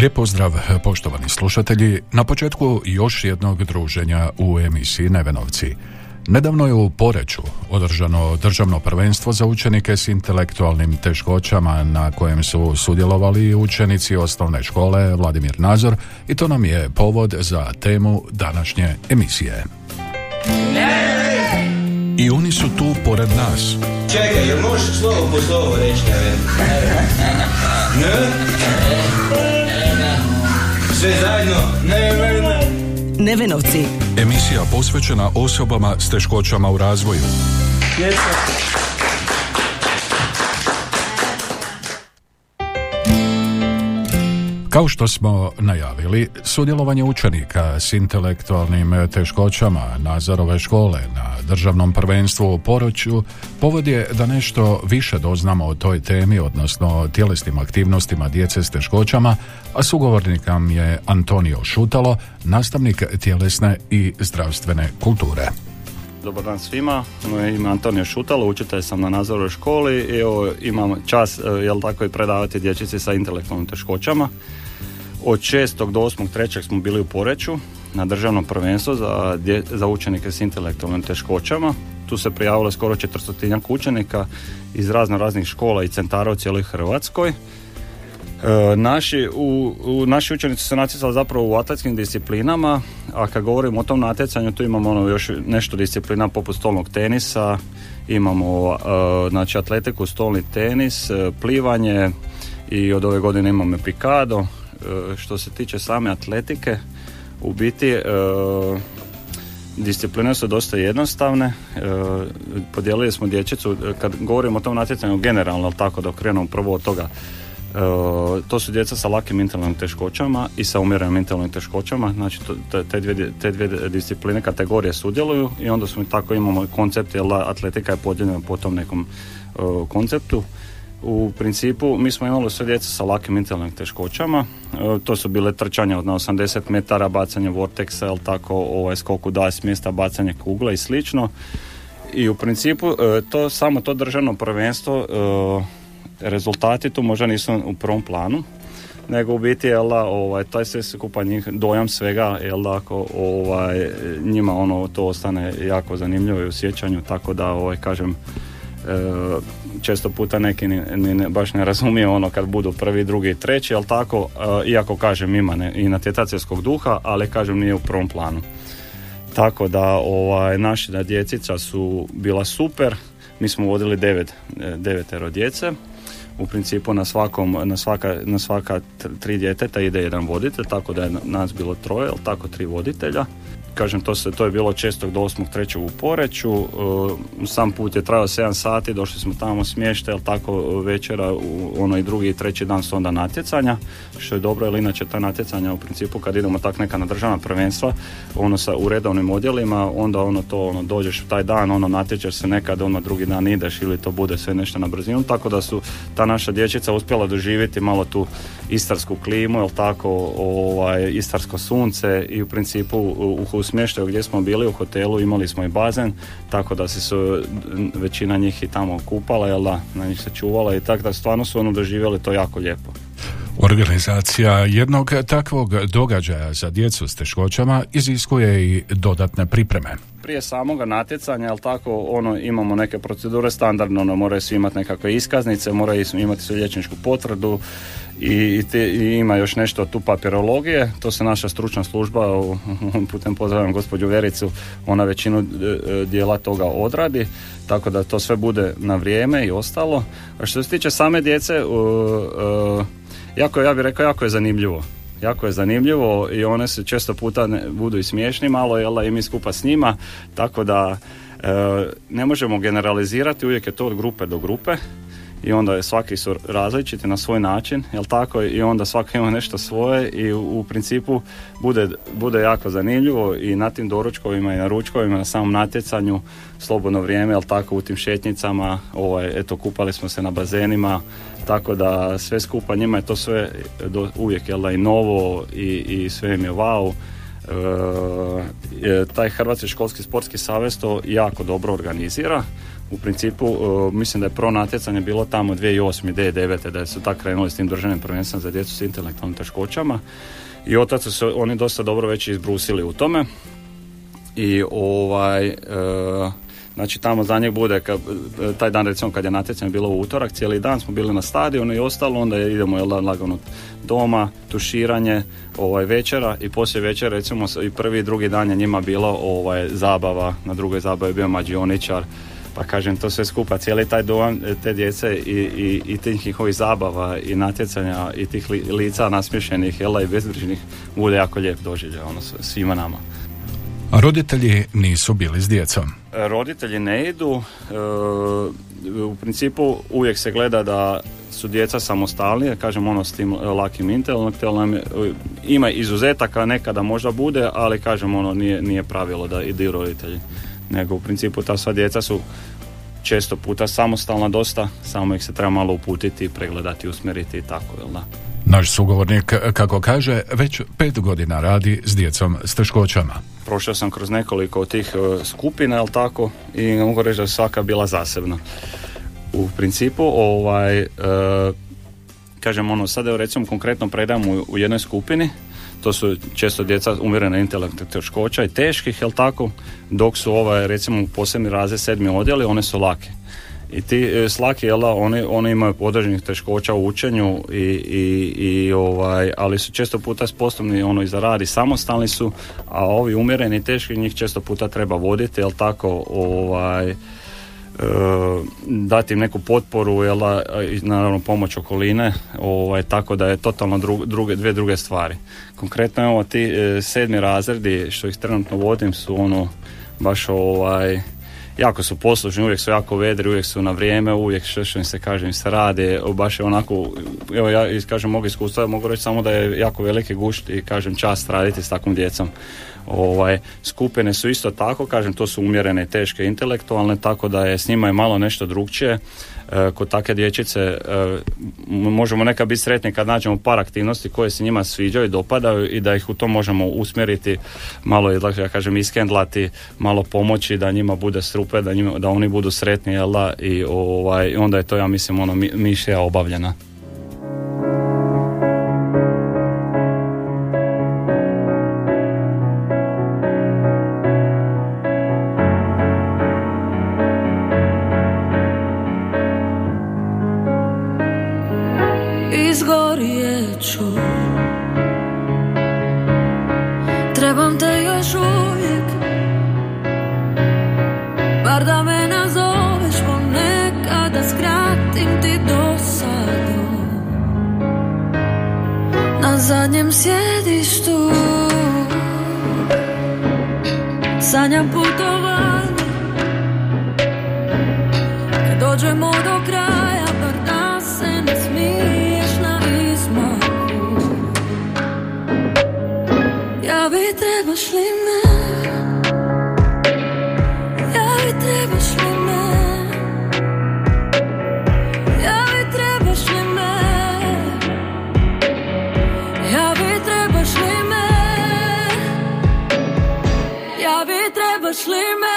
Lijep pozdrav, poštovani slušatelji. Na početku još jednog druženja u emisiji Nevenovci. Nedavno je u Poreću održano državno prvenstvo za učenike s intelektualnim teškoćama na kojem su sudjelovali učenici osnovne škole Vladimir Nazor i to nam je povod za temu današnje emisije. I oni su tu pored nas. Čekaj, možeš slovo po slovo reći ne? Sve zajedno? Ne, ne, ne. Nevenovci. Emisija posvećena osobama s teškoćama u razvoju. Kao što smo najavili, sudjelovanje učenika s intelektualnim teškoćama Nazarove škole na državnom prvenstvu u Poroću povod je da nešto više doznamo o toj temi, odnosno tjelesnim aktivnostima djece s teškoćama, a sugovornik nam je Antonio Šutalo, nastavnik tjelesne i zdravstvene kulture. Dobar dan svima, moje ime je Antonio Šutalo, učitelj sam na Nazorovoj školi i evo imam čas, e, jel tako, i predavati dječici sa intelektualnim teškoćama. Od 6. do 8. trećeg smo bili u Poreću na državnom prvenstvu za, za učenike s intelektualnim teškoćama. Tu se prijavilo skoro 400 učenika iz razno raznih škola i centara u cijeloj Hrvatskoj. E, naši, u, u, naši učenici su natjecali zapravo u atletskim disciplinama, a kad govorimo o tom natjecanju, tu imamo ono još nešto disciplina poput stolnog tenisa, imamo e, znači atletiku, stolni tenis, e, plivanje i od ove godine imamo pikado. E, što se tiče same atletike, u biti e, discipline su dosta jednostavne. E, podijelili smo dječicu, kad govorimo o tom natjecanju generalno, tako da krenemo prvo od toga, to su djeca sa lakim intelektualnim teškoćama i sa umjerenim intelektualnim teškoćama, znači to, te, dvije, te dvije discipline kategorije sudjeluju i onda smo tako imamo koncept, jer atletika je podijeljena po tom nekom e, konceptu. U principu mi smo imali sve djeca sa lakim intelektualnim teškoćama, e, to su bile trčanja od na 80 metara, bacanje vorteksa, jel tako, ovaj, skok u 20 mjesta, bacanje kugle i slično. I u principu e, to samo to državno prvenstvo e, rezultati tu možda nisu u prvom planu nego u biti jel da, ovaj, taj sve skupa njih dojam svega jel da, ako ovaj, njima ono to ostane jako zanimljivo i u sjećanju tako da ovaj, kažem e, često puta neki ni, ni ne, baš ne razumije ono kad budu prvi, drugi i treći, ali tako, e, iako kažem ima ne, i natjecateljskog duha, ali kažem nije u prvom planu. Tako da ovaj, naši djecica su bila super, mi smo vodili devet, e, devetero djece, u principu na svakom, na svaka, na svaka tri djeteta ide jedan voditelj, tako da je na- nas bilo troje, ali tako tri voditelja. Kažem, to, se, to je bilo 6. do 8. trećeg u Poreću, e, sam put je trajao 7 sati, došli smo tamo smještaj, ali tako večera, u, ono i drugi i treći dan su onda natjecanja, što je dobro, jer inače ta natjecanja u principu kad idemo tak neka na državna prvenstva, ono sa u redovnim odjelima, onda ono to, ono dođeš taj dan, ono natječeš se nekad, ono drugi dan ideš ili to bude sve nešto na brzinu, tako da su ta naša dječica uspjela doživjeti malo tu istarsku klimu, jel tako, ovaj, istarsko sunce i u principu u, u smještaju gdje smo bili u hotelu imali smo i bazen, tako da se su većina njih i tamo kupala, jel da, na njih se čuvala i tako da stvarno su ono doživjeli to jako lijepo. Organizacija jednog takvog događaja za djecu s teškoćama iziskuje i dodatne pripreme. prije samoga natjecanja, jel tako, ono, imamo neke procedure standardno, ono, moraju svi imati nekakve iskaznice, moraju imati svi liječničku potvrdu i, te- i ima još nešto tu papirologije, to se naša stručna služba, u- putem pozdravljam gospođu Vericu, ona većinu e, e, dijela toga odradi, tako da to sve bude na vrijeme i ostalo. A što se tiče same djece, u- e, jako, ja bih rekao, jako je zanimljivo. Jako je zanimljivo i one se često puta ne, budu i smiješni malo, jel i mi skupa s njima, tako da e, ne možemo generalizirati, uvijek je to od grupe do grupe i onda je svaki su različiti na svoj način, jel tako, i onda svaki ima nešto svoje i u, u principu bude, bude jako zanimljivo i na tim doručkovima i na ručkovima, na samom natjecanju, slobodno vrijeme, jel tako, u tim šetnicama, ovaj, eto, kupali smo se na bazenima, tako da sve skupa njima je to sve do, uvijek, jel da, i novo i, i sve im je wow. E, taj Hrvatski školski sportski savez to jako dobro organizira u principu uh, mislim da je pro natjecanje bilo tamo 2008. 2009. da su tako krenuli s tim državnim prvenstvom za djecu s intelektualnim teškoćama i otac su se oni dosta dobro već izbrusili u tome i ovaj uh, znači tamo za njeg bude kad, taj dan recimo kad je natjecanje bilo u utorak cijeli dan smo bili na stadionu i ostalo onda idemo jel lagano doma tuširanje ovaj večera i poslije večera recimo i prvi i drugi dan je njima bilo ovaj zabava na drugoj zabavi je bio mađioničar pa kažem to sve skupa, cijeli taj dojam te djece i, i, i tih njihovih zabava i natjecanja i tih li, lica nasmješenih jela i bezbrižnih bude jako lijep doživljaj ono svima nama. A roditelji nisu bili s djecom? E, roditelji ne idu, e, u principu uvijek se gleda da su djeca samostalnije, kažem ono s tim lakim intelektualnim, e, ima izuzetaka, nekada možda bude, ali kažem ono nije, nije pravilo da idu roditelji nego u principu ta sva djeca su često puta samostalna dosta, samo ih se treba malo uputiti, pregledati, usmjeriti i tako, jel da? Naš sugovornik, kako kaže, već pet godina radi s djecom s teškoćama. Prošao sam kroz nekoliko tih uh, skupina, jel tako, i mogu reći da je svaka bila zasebna. U principu, ovaj, uh, kažem ono, sada recimo konkretno predam u, u jednoj skupini, to su često djeca umjerene intelektne teškoća i teških, jel tako, dok su ovaj, recimo posebni razred sedmi odjeli, one su lake. I ti e, slaki, jel oni, oni imaju određenih teškoća u učenju, i, i, i, ovaj, ali su često puta sposobni ono i za rad i samostalni su, a ovi umjereni teški njih često puta treba voditi, jel tako, ovaj, dati im neku potporu jel, i naravno pomoć okoline ovaj, tako da je totalno druge, dvije druge stvari. Konkretno ovo ti e, sedmi razredi što ih trenutno vodim su ono baš ovaj jako su poslušni, uvijek su jako vedri, uvijek su na vrijeme, uvijek što, im se kaže im se rade, baš je onako, evo ja kažem mogu iskustva, mogu reći samo da je jako veliki gušt i kažem čast raditi s takvom djecom. Ovaj, skupine su isto tako, kažem, to su umjerene teške intelektualne, tako da je s njima je malo nešto drugčije. E, kod takve dječice e, možemo nekad biti sretni kad nađemo par aktivnosti koje se njima sviđaju i dopadaju i da ih u to možemo usmjeriti, malo, ja kažem, iskendlati, malo pomoći da njima bude strupe, da, njima, da oni budu sretni, jel da, i ovaj, onda je to, ja mislim, ono, mišlja obavljena. Schlimmer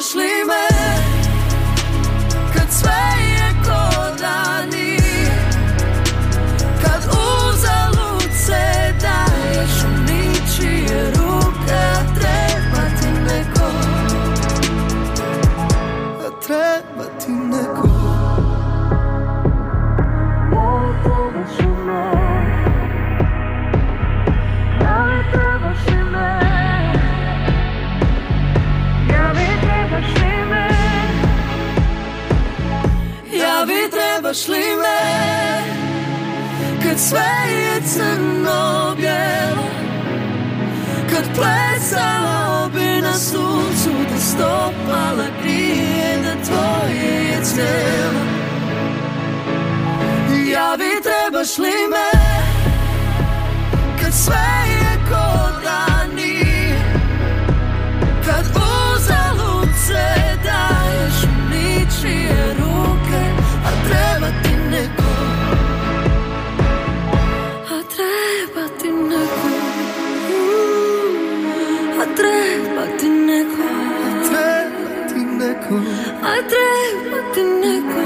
sleeping. glavi trebaš li me? Kad sve je crno bjelo Kad plesala bi na suncu Da stopala prije da tvoje je cijelo Javi trebaš li me? Kad sve je kod A treba ti neko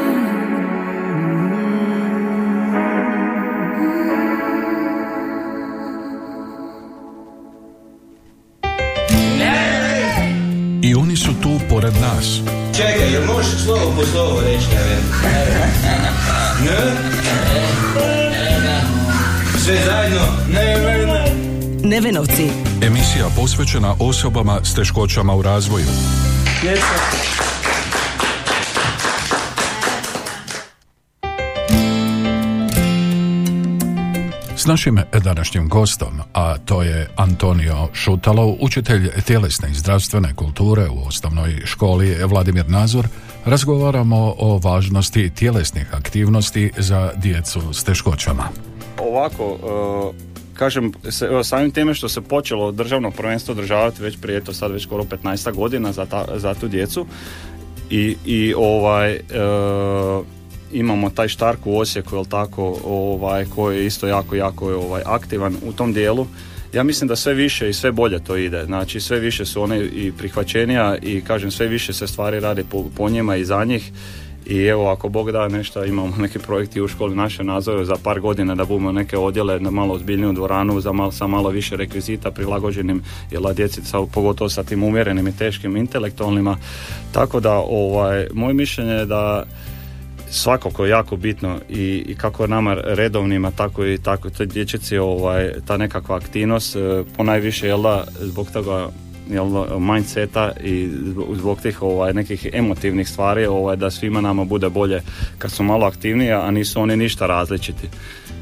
I oni su tu pored nas. Čekaj, jel možeš slovo po slovo reći? Ne? Sve zajedno? Ne, ne, ne. Nevenovci. Emisija posvećena osobama s teškoćama u razvoju. Našim današnjim gostom, a to je Antonio Šutalov, učitelj tjelesne i zdravstvene kulture u osnovnoj školi Vladimir Nazor, razgovaramo o važnosti tjelesnih aktivnosti za djecu s teškoćama. Ovako, e, kažem, samim time što se počelo državno prvenstvo održavati već prije, to sad već skoro 15 godina za, ta, za tu djecu i, i ovaj, e, imamo taj štark u Osijeku, jel tako, ovaj, koji je isto jako, jako ovaj, aktivan u tom dijelu. Ja mislim da sve više i sve bolje to ide. Znači sve više su one i prihvaćenija i kažem sve više se stvari rade po, po njima i za njih. I evo ako Bog da nešto, imamo neki projekti u školi naše nazove za par godina da budemo neke odjele na malo ozbiljniju dvoranu za mal, sa malo više rekvizita prilagođenim jela djeci sa, pogotovo sa tim umjerenim i teškim intelektualnima. Tako da ovaj, moje mišljenje je da svakako jako bitno i, i kako nama redovnima tako i tako toj dječici ovaj, ta nekakva aktivnost e, ponajviše jel da zbog toga jel mindseta i zbog, zbog tih ovaj, nekih emotivnih stvari ovaj, da svima nama bude bolje kad su malo aktivniji a nisu oni ništa različiti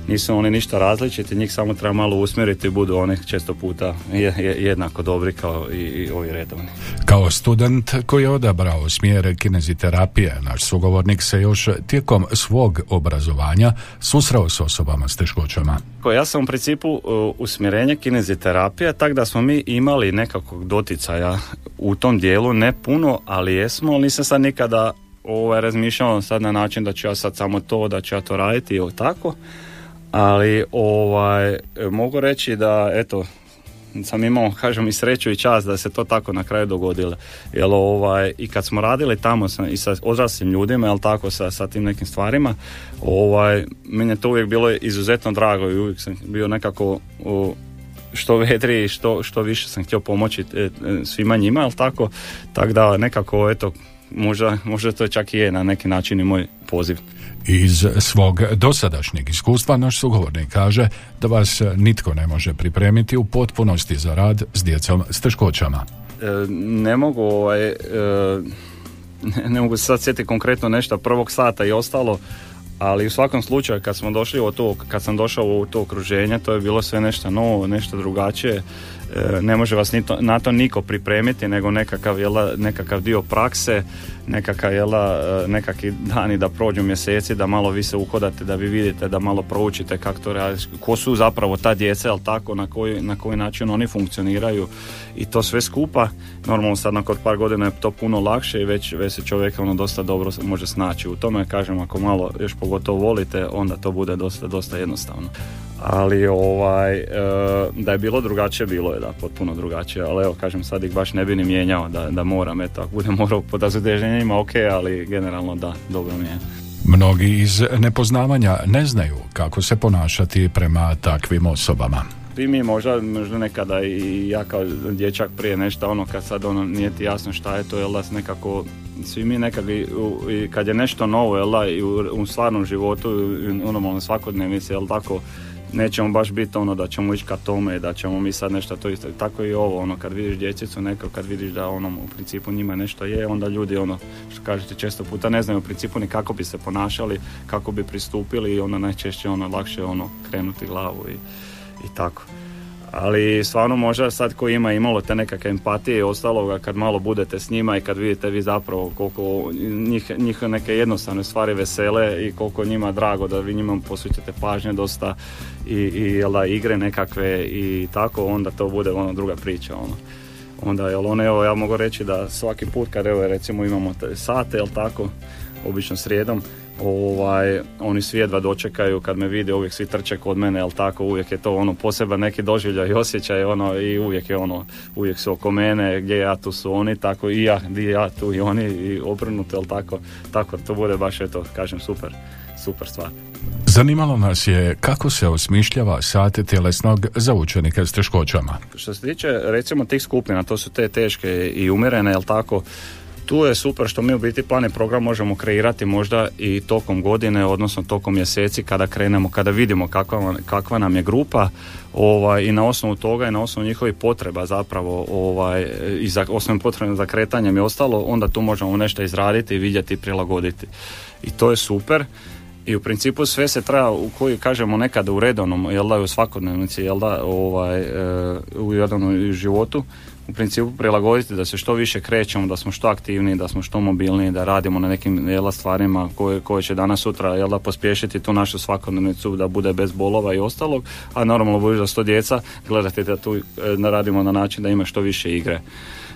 nisu oni ništa različiti, njih samo treba malo usmjeriti i budu oni često puta je, je, jednako dobri kao i, i ovi redovni. Kao student koji je odabrao smjer kineziterapije, naš sugovornik se još tijekom svog obrazovanja susreo s osobama s teškoćama. Ja sam u principu uh, usmjerenje kineziterapije, tako da smo mi imali nekakvog doticaja u tom dijelu, ne puno, ali jesmo, ali nisam sad nikada ovaj, razmišljao sad na način da ću ja sad samo to, da ću ja to raditi i tako ali ovaj mogu reći da eto sam imao, kažem, i sreću i čast da se to tako na kraju dogodilo. Jer ovaj, i kad smo radili tamo sa, i sa odraslim ljudima, jel tako, sa, sa tim nekim stvarima, ovaj, meni je to uvijek bilo izuzetno drago i uvijek sam bio nekako u, što vedriji, što, što više sam htio pomoći e, e, svima njima, jel tako, tako da nekako, eto, možda, možda to čak i je na neki način i moj poziv. Iz svog dosadašnjeg iskustva naš sugovornik kaže da vas nitko ne može pripremiti u potpunosti za rad s djecom s teškoćama. E, ne mogu ovaj, e, ne, ne mogu sad sjetiti konkretno nešto prvog sata i ostalo, ali u svakom slučaju kad smo došli u to, kad sam došao u to okruženje, to je bilo sve nešto novo, nešto drugačije. E, ne može vas nito, na to niko pripremiti, nego nekakav, jela, nekakav dio prakse, nekakav, jela, e, nekakvi dani da prođu mjeseci, da malo vi se uhodate, da vi vidite, da malo proučite kako to radi, ko su zapravo ta djeca, jel tako, na koji, na koji način oni funkcioniraju i to sve skupa. Normalno sad nakon par godina je to puno lakše i već, već se čovjek ono dosta dobro može snaći u tome. Kažem, ako malo još pogotovo volite, onda to bude dosta, dosta jednostavno. Ali ovaj, e, da je bilo drugačije, bilo je da, potpuno drugačije, ali evo kažem sad ih baš ne bi ni mijenjao da, da moram, eto, ako budem morao pod razudeženjima, ok, ali generalno da, dobro mi je. Mnogi iz nepoznavanja ne znaju kako se ponašati prema takvim osobama. Svi mi možda, možda nekada i ja kao dječak prije nešto ono kad sad ono nije ti jasno šta je to jel da nekako svi mi nekako i, i kad je nešto novo jel da i u, u stvarnom životu i u normalnoj svakodnevnici jel tako nećemo baš biti ono da ćemo ići ka tome, da ćemo mi sad nešto to isto. Tako i ovo, ono, kad vidiš djecicu neko, kad vidiš da ono, u principu njima nešto je, onda ljudi, ono, što kažete često puta, ne znaju u principu ni kako bi se ponašali, kako bi pristupili i onda najčešće ono, lakše ono, krenuti glavu i, i tako. Ali stvarno možda sad ko ima imalo te nekakve empatije i ostaloga kad malo budete s njima i kad vidite vi zapravo koliko njih, njih neke jednostavne stvari vesele i koliko njima drago da vi njima posvećate pažnje dosta i, i jel da, igre nekakve i tako onda to bude ono druga priča ono. Onda jel one evo ja mogu reći da svaki put kad evo recimo imamo te sate jel tako obično srijedom ovaj, oni svi jedva dočekaju kad me vide, uvijek svi trče kod mene, jel tako, uvijek je to ono poseban neki doživljaj i osjećaj, ono, i uvijek je ono, uvijek su oko mene, gdje ja tu su oni, tako i ja, gdje ja tu i oni, i obrnuto, jel tako, tako, to bude baš, eto, kažem, super, super stvar. Zanimalo nas je kako se osmišljava sate tjelesnog za učenike s teškoćama. Što se tiče recimo tih skupina, to su te teške i umjerene, jel tako, tu je super što mi u biti plan i program možemo kreirati možda i tokom godine, odnosno tokom mjeseci kada krenemo, kada vidimo kakva, kakva nam je grupa ovaj, i na osnovu toga i na osnovu njihovih potreba zapravo ovaj, i za osnovnim potrebama za kretanjem i ostalo, onda tu možemo nešto izraditi, vidjeti i prilagoditi. I to je super i u principu sve se treba u koji kažemo nekada u redovnom jel da u svakodnevnici jel da ovaj e, u jednom životu u principu prilagoditi da se što više krećemo, da smo što aktivniji, da smo što mobilniji, da radimo na nekim jela stvarima koje, koje će danas sutra jel da pospješiti tu našu svakodnevnicu da bude bez bolova i ostalog, a normalno bude za sto djeca gledati da tu e, radimo na način da ima što više igre.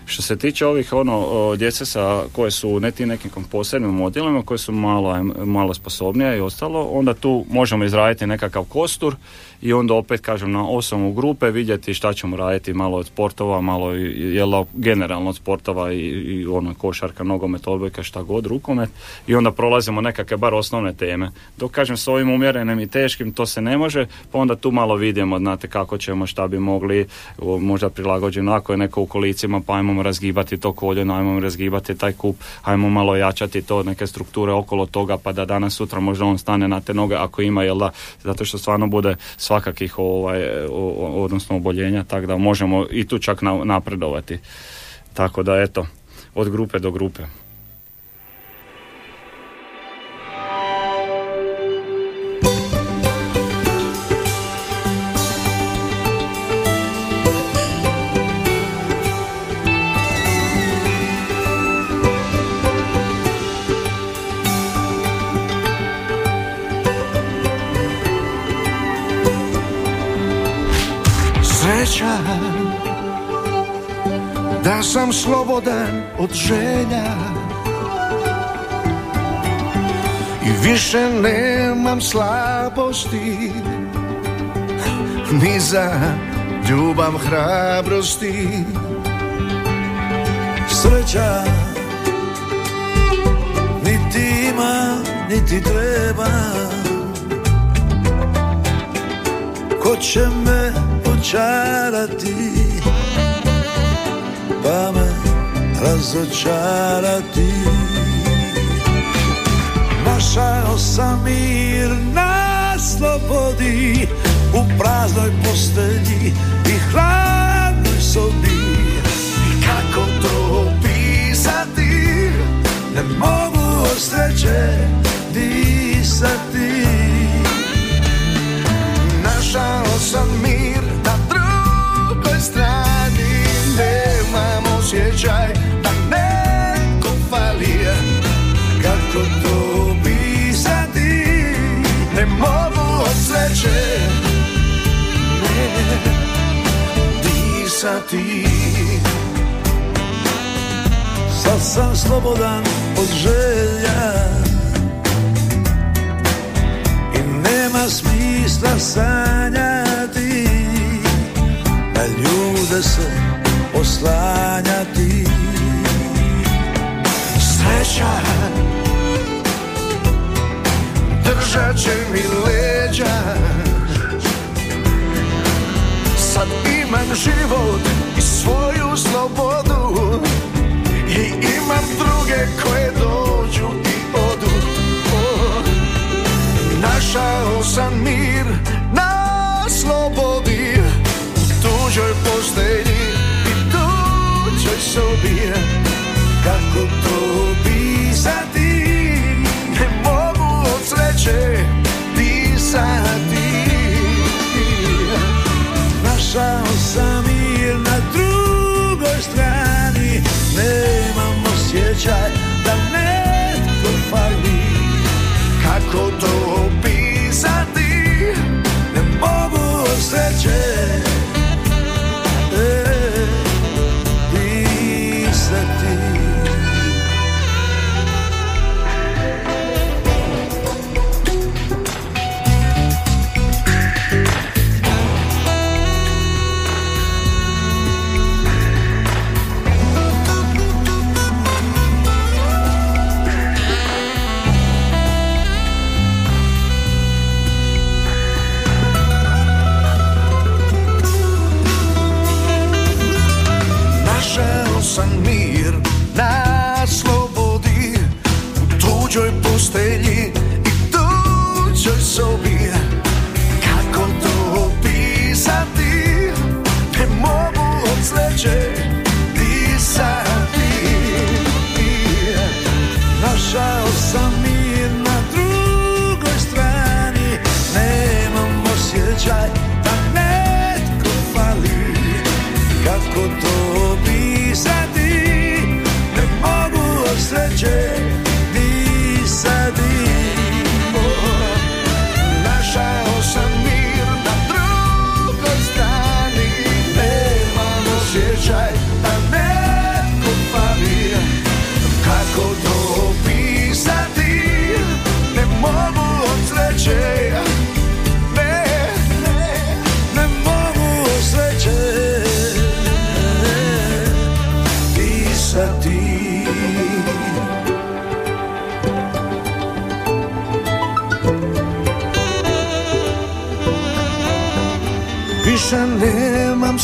Što se tiče ovih ono djece sa koje su ne ti nekim posebnim modelima koje su malo, malo sposobnije i ostalo, onda tu možemo izraditi nekakav kostur i onda opet kažem na osnovu grupe vidjeti šta ćemo raditi malo od sportova, malo jel generalno od sportova i, i ono košarka, nogomet, odbojka, šta god, rukomet i onda prolazimo nekakve bar osnovne teme. Dok kažem s ovim umjerenim i teškim to se ne može, pa onda tu malo vidimo, znate kako ćemo, šta bi mogli, možda prilagođeno ako je neko u kolicima pa ajmo razgibati to koljeno, ajmo razgibati taj kup, ajmo malo jačati to, neke strukture okolo toga pa da danas sutra možda on stane na te noge ako ima, jel da, zato što stvarno bude svakakih ovaj, odnosno oboljenja, tako da možemo i tu čak napredovati. Tako da eto, od grupe do grupe. Od želja. I više nemam slabosti Ni za ljubav hrabrosti. Sreća Niti ima, niti treba. Ko će me očarati? Me razočarati. Našao sam mir na slobodi U praznoj postelji i hladnoj sobi. I kako to opisati? Ne mogu od sreće disati. Našao sam mir na drugoj strani Nemam osjećaj sreće Ne disati Sad sam slobodan od želja I nema smisla sanjati Na ljude se oslanjati. Sreća Držat će mi leđa Sad imam život i svoju slobodu I imam druge koje dođu i odu oh. Našao sam mir na slobodi U tuđoj postelji i tuđoj sobi Kako to pisati Ne mogu od sreće tuđoj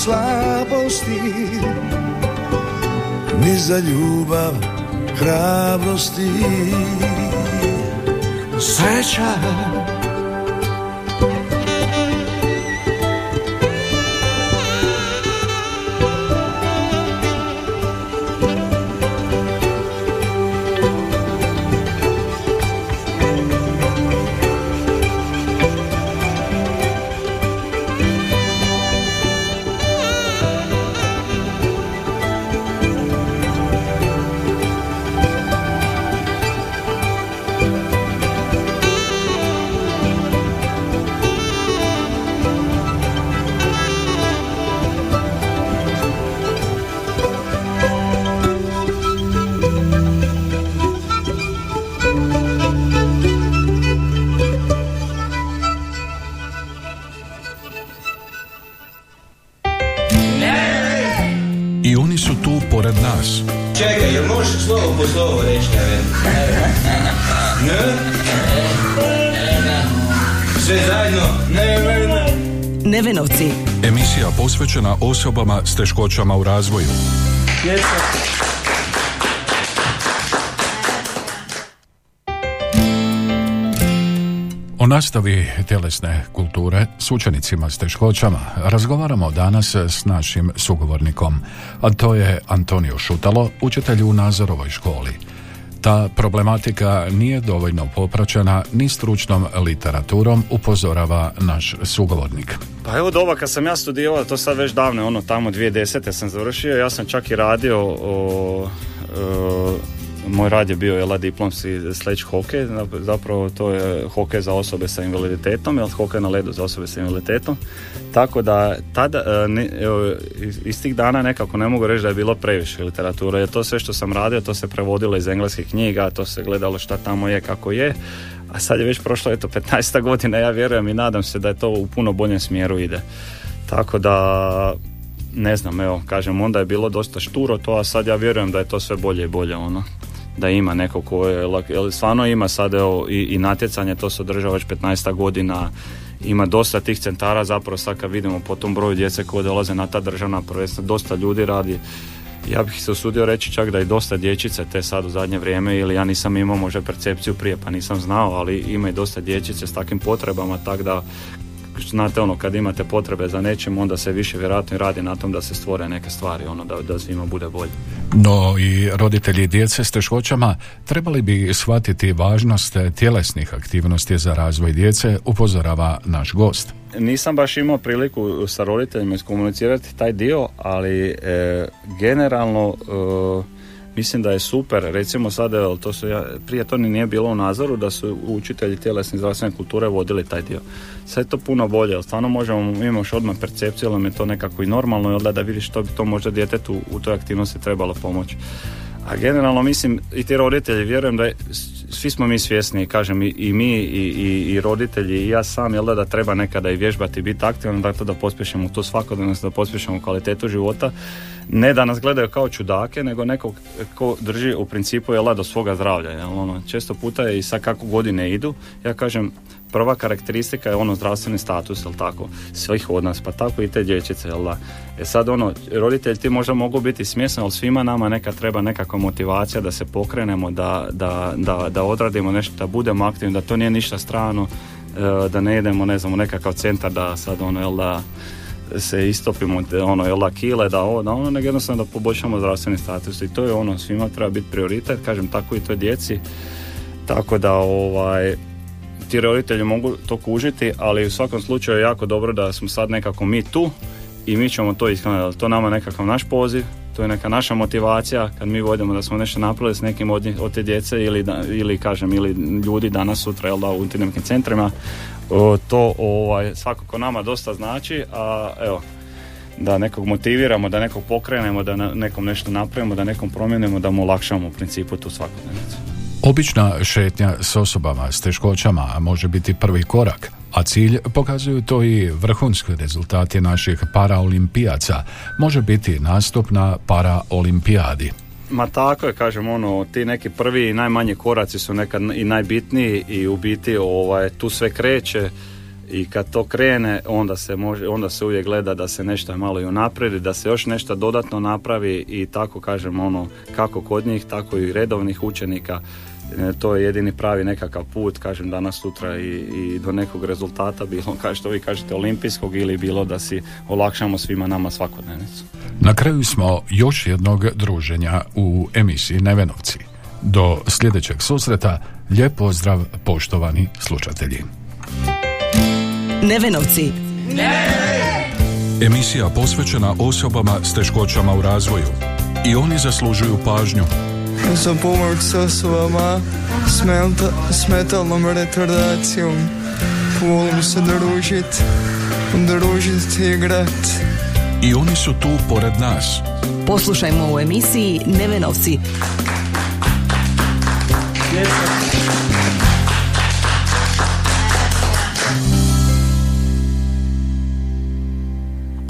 slabosti Ni za ljubav hrabrosti. Sreća Emisija posvećena osobama s teškoćama u razvoju. O nastavi tjelesne kulture s učenicima s teškoćama razgovaramo danas s našim sugovornikom, a to je Antonio Šutalo, učitelj u Nazorovoj školi. Ta problematika nije dovoljno popraćena ni stručnom literaturom, upozorava naš sugovornik. Pa evo doba kad sam ja studirao, to sad već davno, ono tamo 2010. sam završio, ja sam čak i radio o, o, moj rad je bio jela diplomski sledge hokej, zapravo to je hokej za osobe sa invaliditetom, jel hokej na ledu za osobe sa invaliditetom. Tako da tada, e, evo, iz tih dana nekako ne mogu reći da je bilo previše literature, jer to sve što sam radio, to se prevodilo iz engleskih knjiga, to se gledalo šta tamo je, kako je, a sad je već prošlo eto 15 godina, ja vjerujem i nadam se da je to u puno boljem smjeru ide. Tako da ne znam, evo, kažem, onda je bilo dosta šturo to, a sad ja vjerujem da je to sve bolje i bolje, ono da ima neko ko je, jer stvarno ima sad evo, i, i natjecanje, to se održava već 15 godina, ima dosta tih centara, zapravo sad kad vidimo po tom broju djece koje dolaze na ta državna prvenstva, dosta ljudi radi, ja bih se usudio reći čak da i dosta dječice te sad u zadnje vrijeme ili ja nisam imao možda percepciju prije pa nisam znao, ali ima i dosta dječice s takvim potrebama, tako da znate ono, kad imate potrebe za nečim, onda se više vjerojatno i radi na tom da se stvore neke stvari, ono, da, da svima bude bolje. No i roditelji djece s teškoćama trebali bi shvatiti važnost tjelesnih aktivnosti za razvoj djece, upozorava naš gost. Nisam baš imao priliku sa roditeljima iskomunicirati taj dio, ali e, generalno e, mislim da je super, recimo sad, evo, to su ja, prije to ni nije bilo u nazoru da su učitelji tjelesne zdravstvene kulture vodili taj dio. Sad je to puno bolje, stvarno možemo, imaš odmah percepciju, ali je to nekako i normalno, jel da, vidiš što bi to možda djetetu u toj aktivnosti trebalo pomoći. A generalno mislim i ti roditelji vjerujem da je, svi smo mi svjesni, kažem i, i mi i, i, i, roditelji i ja sam, jel da, da treba nekada i vježbati i biti aktivan, dakle da pospješimo to svakodnevnost, da pospješimo kvalitetu života ne da nas gledaju kao čudake, nego nekog ko drži u principu jel, do svoga zdravlja. Jel, ono, često puta je i sad kako godine idu, ja kažem, prva karakteristika je ono zdravstveni status, jel tako, svih od nas, pa tako i te dječice, jel da. E sad ono, roditelji ti možda mogu biti smjesni, ali svima nama neka treba nekakva motivacija da se pokrenemo, da, da, da, da odradimo nešto, da budemo aktivni, da to nije ništa strano, e, da ne idemo, ne znam, u nekakav centar da sad ono, jel da, se istopimo ono jel kile da ovo da ono nego jednostavno da poboljšamo zdravstveni status i to je ono svima treba biti prioritet kažem tako i toj djeci tako da ovaj ti roditelji mogu to kužiti ali u svakom slučaju je jako dobro da smo sad nekako mi tu i mi ćemo to iskreno to nama nekakav naš poziv to je neka naša motivacija kad mi vodimo da smo nešto napravili s nekim od, od te djece ili, ili kažem ili ljudi danas sutra da u tim centrima to ovaj, svakako nama dosta znači, a evo, da nekog motiviramo, da nekog pokrenemo, da nekom nešto napravimo, da nekom promijenimo, da mu olakšamo u principu tu svakodnevnicu. Obična šetnja s osobama s teškoćama može biti prvi korak, a cilj pokazuju to i vrhunski rezultati naših paraolimpijaca, može biti nastup na paraolimpijadi. Ma tako je, kažem, ono, ti neki prvi i najmanji koraci su nekad i najbitniji i u biti ovaj, tu sve kreće i kad to krene onda se, može, onda se uvijek gleda da se nešto malo i unapredi, da se još nešto dodatno napravi i tako kažem ono kako kod njih tako i redovnih učenika to je jedini pravi nekakav put, kažem danas sutra i, i do nekog rezultata, bilo kao što vi kažete olimpijskog ili bilo da si olakšamo svima nama svakodnevnicu. Na kraju smo još jednog druženja u emisiji Nevenovci. Do sljedećeg susreta, lijep pozdrav poštovani slušatelji. Nevenovci. Emisija posvećena osobama s teškoćama u razvoju. I oni zaslužuju pažnju za pomoć s osobama s metalnom retardacijom. Volim se družit, družit i igrat. I oni su tu pored nas. Poslušajmo u emisiji Nevenovci.